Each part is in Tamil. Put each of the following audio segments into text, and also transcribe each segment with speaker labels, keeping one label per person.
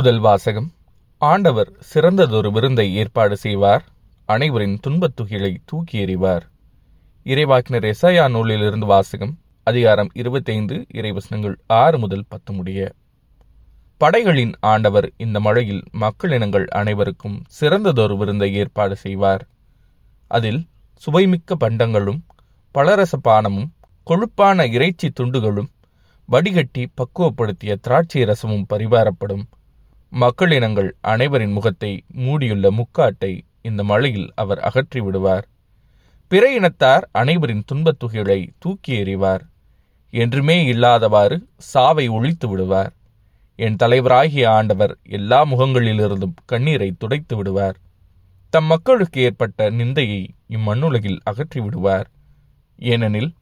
Speaker 1: முதல் வாசகம். ஆண்டவர் சிறந்ததொரு விருந்தை ஏற்பாடு செய்வார். அனைவரின் துன்பத் துகிலை தூக்கி எறிவார். இறைவாக்கினர் எசாயா நூலிலிருந்து வாசகம் அதிகாரம் இருபத்தைந்து இறைவசனங்கள் ஆறு முதல் பத்து முடிய. படைகளின் ஆண்டவர் இந்த மழையில் மக்களினங்கள் அனைவருக்கும் சிறந்ததொரு விருந்தை ஏற்பாடு செய்வார். அதில் சுவைமிக்க பண்டங்களும் பலரச பானமும் கொழுப்பான இறைச்சி துண்டுகளும் வடிகட்டி பக்குவப்படுத்திய திராட்சை ரசமும் பரிவாரப்படும் மக்களினங்கள் அனைவரின் முகத்தை மூடியுள்ள முக்காட்டை இந்த மழையில் அவர் அகற்றி விடுவார். பிற இனத்தார் அனைவரின் துன்பத் துகிலை தூக்கி எறிவார். என்றுமே இல்லாதவாறு சாவை ஒழித்து விடுவார். என் தலைவராகிய ஆண்டவர் எல்லா முகங்களிலிருந்தும் கண்ணீரை துடைத்து விடுவார். தம் மக்களுக்கு ஏற்பட்ட நிந்தையை இம்மண்ணுலகில் அகற்றி விடுவார். ஏனெனில்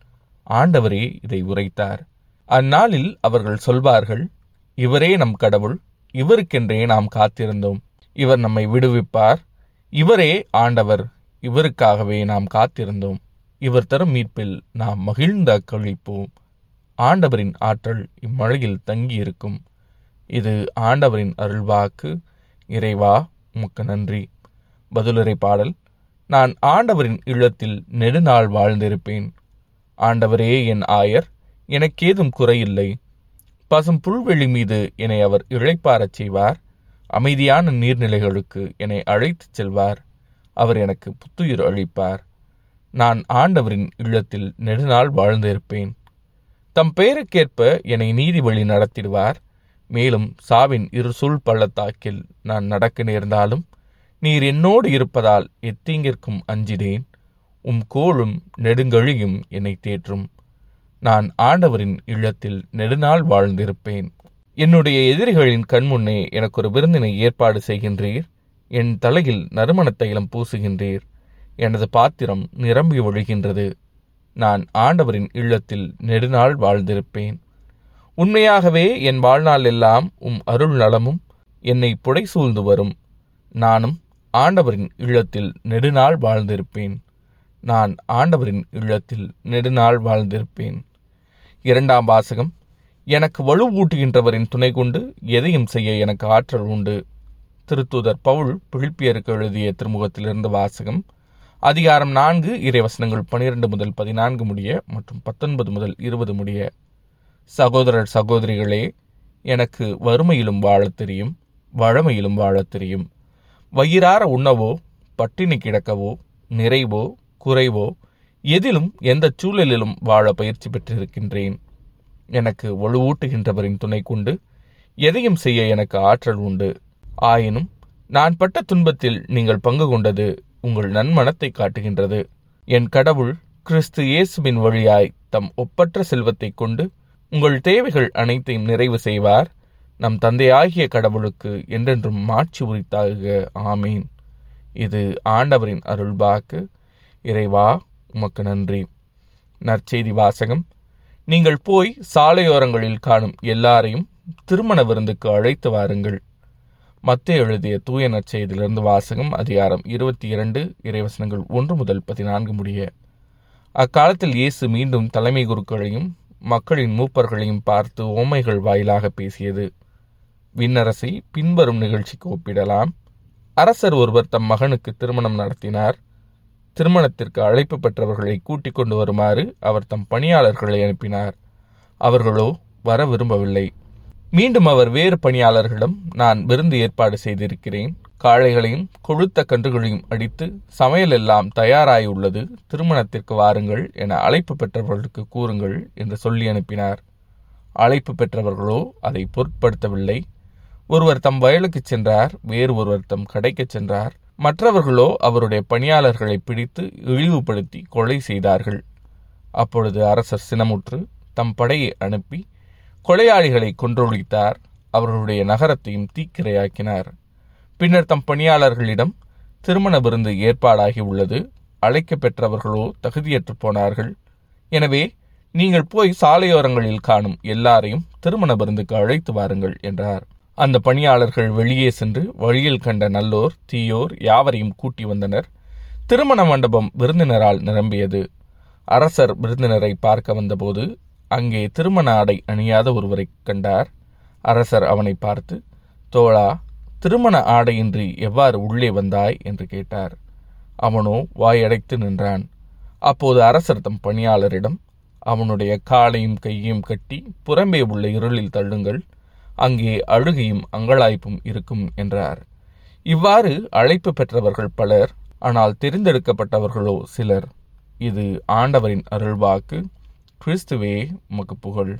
Speaker 1: ஆண்டவரே இதை உரைத்தார். அந்நாளில் அவர்கள் சொல்வார்கள் இவரே நம் கடவுள் இவருக்கென்றே நாம் காத்திருந்தோம். இவர் நம்மை விடுவிப்பார். இவரே ஆண்டவர். இவருக்காகவே நாம் காத்திருந்தோம். இவர் தரும் மீட்பில் நாம் மகிழ்ந்த கழிப்போம் ஆண்டவரின் ஆற்றல் இம்மழையில் தங்கியிருக்கும். இது ஆண்டவரின் அருள்வாக்கு. இறைவா உமக்கு நன்றி. பதிலுரை பாடல். நான் ஆண்டவரின் இல்லத்தில் நெடுநாள் வாழ்ந்திருப்பேன். ஆண்டவரே என் ஆயர் எனக்கேதும் குறையில்லை. பசும் புல்வெளி மீது என்னை அவர் இழைப்பாரச் செய்வார். அமைதியான நீர்நிலைகளுக்கு என்னை அழைத்துச் செல்வார். அவர் எனக்கு புத்துயிர் அளிப்பார். நான் ஆண்டவரின் இல்லத்தில் நெடுநாள் வாழ்ந்திருப்பேன். தம் பெயருக்கேற்ப என்னை நீதி வழி நடத்திடுவார். மேலும் சாவின் இரு சுள் பள்ளத்தாக்கில் நான் நடக்க நேர்ந்தாலும் நீர் என்னோடு இருப்பதால் எத்தீங்கிற்கும் அஞ்சிடேன் உம் கோளும் நெடுங்கழியும் என்னை தேற்றும். நான் ஆண்டவரின் இல்லத்தில் நெடுநாள் வாழ்ந்திருப்பேன். என்னுடைய எதிரிகளின் கண்முன்னே எனக்கு ஒரு விருந்தினை ஏற்பாடு செய்கின்றீர். என் தலையில் நறுமண தைலம் பூசுகின்றீர். எனது பாத்திரம் நிரம்பி ஒழுகின்றது. நான் ஆண்டவரின் இல்லத்தில் நெடுநாள் வாழ்ந்திருப்பேன். உண்மையாகவே என் வாழ்நாள் எல்லாம் உம் அருள் நலமும் என்னை புடைசூழ்ந்து வரும். நானும் ஆண்டவரின் இல்லத்தில் நெடுநாள் வாழ்ந்திருப்பேன். நான் ஆண்டவரின் இல்லத்தில் நெடுநாள் வாழ்ந்திருப்பேன். இரண்டாம் வாசகம் எனக்கு வலுவூட்டுகின்றவரின் துணை கொண்டு எதையும் செய்ய எனக்கு ஆற்றல் உண்டு. திருத்தூதர் பவுல் பிழிப்பியருக்கு எழுதிய திருமுகத்திலிருந்து வாசகம் அதிகாரம் நான்கு இறைவசனங்கள் பனிரெண்டு முதல் பதினான்கு முடிய மற்றும் பத்தொன்பது முதல் இருபது முடிய. சகோதரர் சகோதரிகளே எனக்கு வறுமையிலும் வாழத் தெரியும் வழமையிலும் வாழத் தெரியும். வயிறார உண்ணவோ பட்டினி கிடக்கவோ நிறைவோ குறைவோ எதிலும் எந்த சூழலிலும் வாழ பயிற்சி பெற்றிருக்கின்றேன். எனக்கு வலுவூட்டுகின்றவரின் துணை கொண்டு எதையும் செய்ய எனக்கு ஆற்றல் உண்டு. ஆயினும் நான் பட்ட துன்பத்தில் நீங்கள் பங்கு கொண்டது உங்கள் நன்மனத்தை காட்டுகின்றது. என் கடவுள் கிறிஸ்து இயேசுவின் வழியாய் தம் ஒப்பற்ற செல்வத்தை கொண்டு உங்கள் தேவைகள் அனைத்தையும் நிறைவு செய்வார். நம் தந்தையாகிய கடவுளுக்கு என்றென்றும் மாட்சி உரித்தாக ஆமீன். இது ஆண்டவரின் அருள்பாக்கு இறைவா உமக்கு நன்றி. நற்செய்தி வாசகம். நீங்கள் போய் சாலையோரங்களில் காணும் எல்லாரையும் திருமண விருந்துக்கு அழைத்து வாருங்கள். மத்திய எழுதிய தூய நற்செய்தியிலிருந்து வாசகம் அதிகாரம் இருபத்தி இரண்டு இறைவசனங்கள் ஒன்று முதல் பதினான்கு முடிய. அக்காலத்தில் இயேசு மீண்டும் தலைமை குருக்களையும் மக்களின் மூப்பர்களையும் பார்த்து ஓமைகள் வாயிலாக பேசியது. விண்ணரசை பின்வரும் நிகழ்ச்சிக்கு ஒப்பிடலாம். அரசர் ஒருவர் தம் மகனுக்கு திருமணம் நடத்தினார். திருமணத்திற்கு அழைப்பு பெற்றவர்களை கூட்டிக் கொண்டு வருமாறு அவர் தம் பணியாளர்களை அனுப்பினார். அவர்களோ வர விரும்பவில்லை. மீண்டும் அவர் வேறு பணியாளர்களிடம் நான் விருந்து ஏற்பாடு செய்திருக்கிறேன். காளைகளையும் கொழுத்த கன்றுகளையும் அடித்து சமையல் எல்லாம் தயாராயுள்ளது. திருமணத்திற்கு வாருங்கள் என அழைப்பு பெற்றவர்களுக்கு கூறுங்கள் என்று சொல்லி அனுப்பினார். அழைப்பு பெற்றவர்களோ அதை பொருட்படுத்தவில்லை. ஒருவர் தம் வயலுக்கு சென்றார் வேறு ஒருவர் தம் கடைக்கு சென்றார். மற்றவர்களோ அவருடைய பணியாளர்களை பிடித்து இழிவுபடுத்தி கொலை செய்தார்கள். அப்பொழுது அரசர் சினமுற்று தம் படையை அனுப்பி கொலையாளிகளை கொன்றொழித்தார். அவர்களுடைய நகரத்தையும் தீக்கிரையாக்கினார். பின்னர் தம் பணியாளர்களிடம் திருமண விருந்து ஏற்பாடாகி உள்ளது. அழைக்க பெற்றவர்களோ தகுதியற்று போனார்கள். எனவே நீங்கள் போய் சாலையோரங்களில் காணும் எல்லாரையும் திருமண விருந்துக்கு அழைத்து வாருங்கள் என்றார். அந்த பணியாளர்கள் வெளியே சென்று வழியில் கண்ட நல்லோர் தீயோர் யாவரையும் கூட்டி வந்தனர். திருமண மண்டபம் விருந்தினரால் நிரம்பியது. அரசர் விருந்தினரை பார்க்க வந்தபோது அங்கே திருமண ஆடை அணியாத ஒருவரை கண்டார். அரசர் அவனை பார்த்து தோழா திருமண ஆடையின்றி எவ்வாறு உள்ளே வந்தாய்? என்று கேட்டார். அவனோ வாயடைத்து நின்றான். அப்போது அரசர் தம் பணியாளரிடம் அவனுடைய காலையும் கையையும் கட்டி புறம்பே உள்ள இருளில் தள்ளுங்கள். அங்கே அழுகையும் அங்கலாய்ப்பும் இருக்கும் என்றார். இவ்வாறு அழைப்பு பெற்றவர்கள் பலர் ஆனால் தெரிந்தெடுக்கப்பட்டவர்களோ சிலர். இது ஆண்டவரின் அருள்வாக்கு கிறிஸ்துவே உமக்கு புகழ்.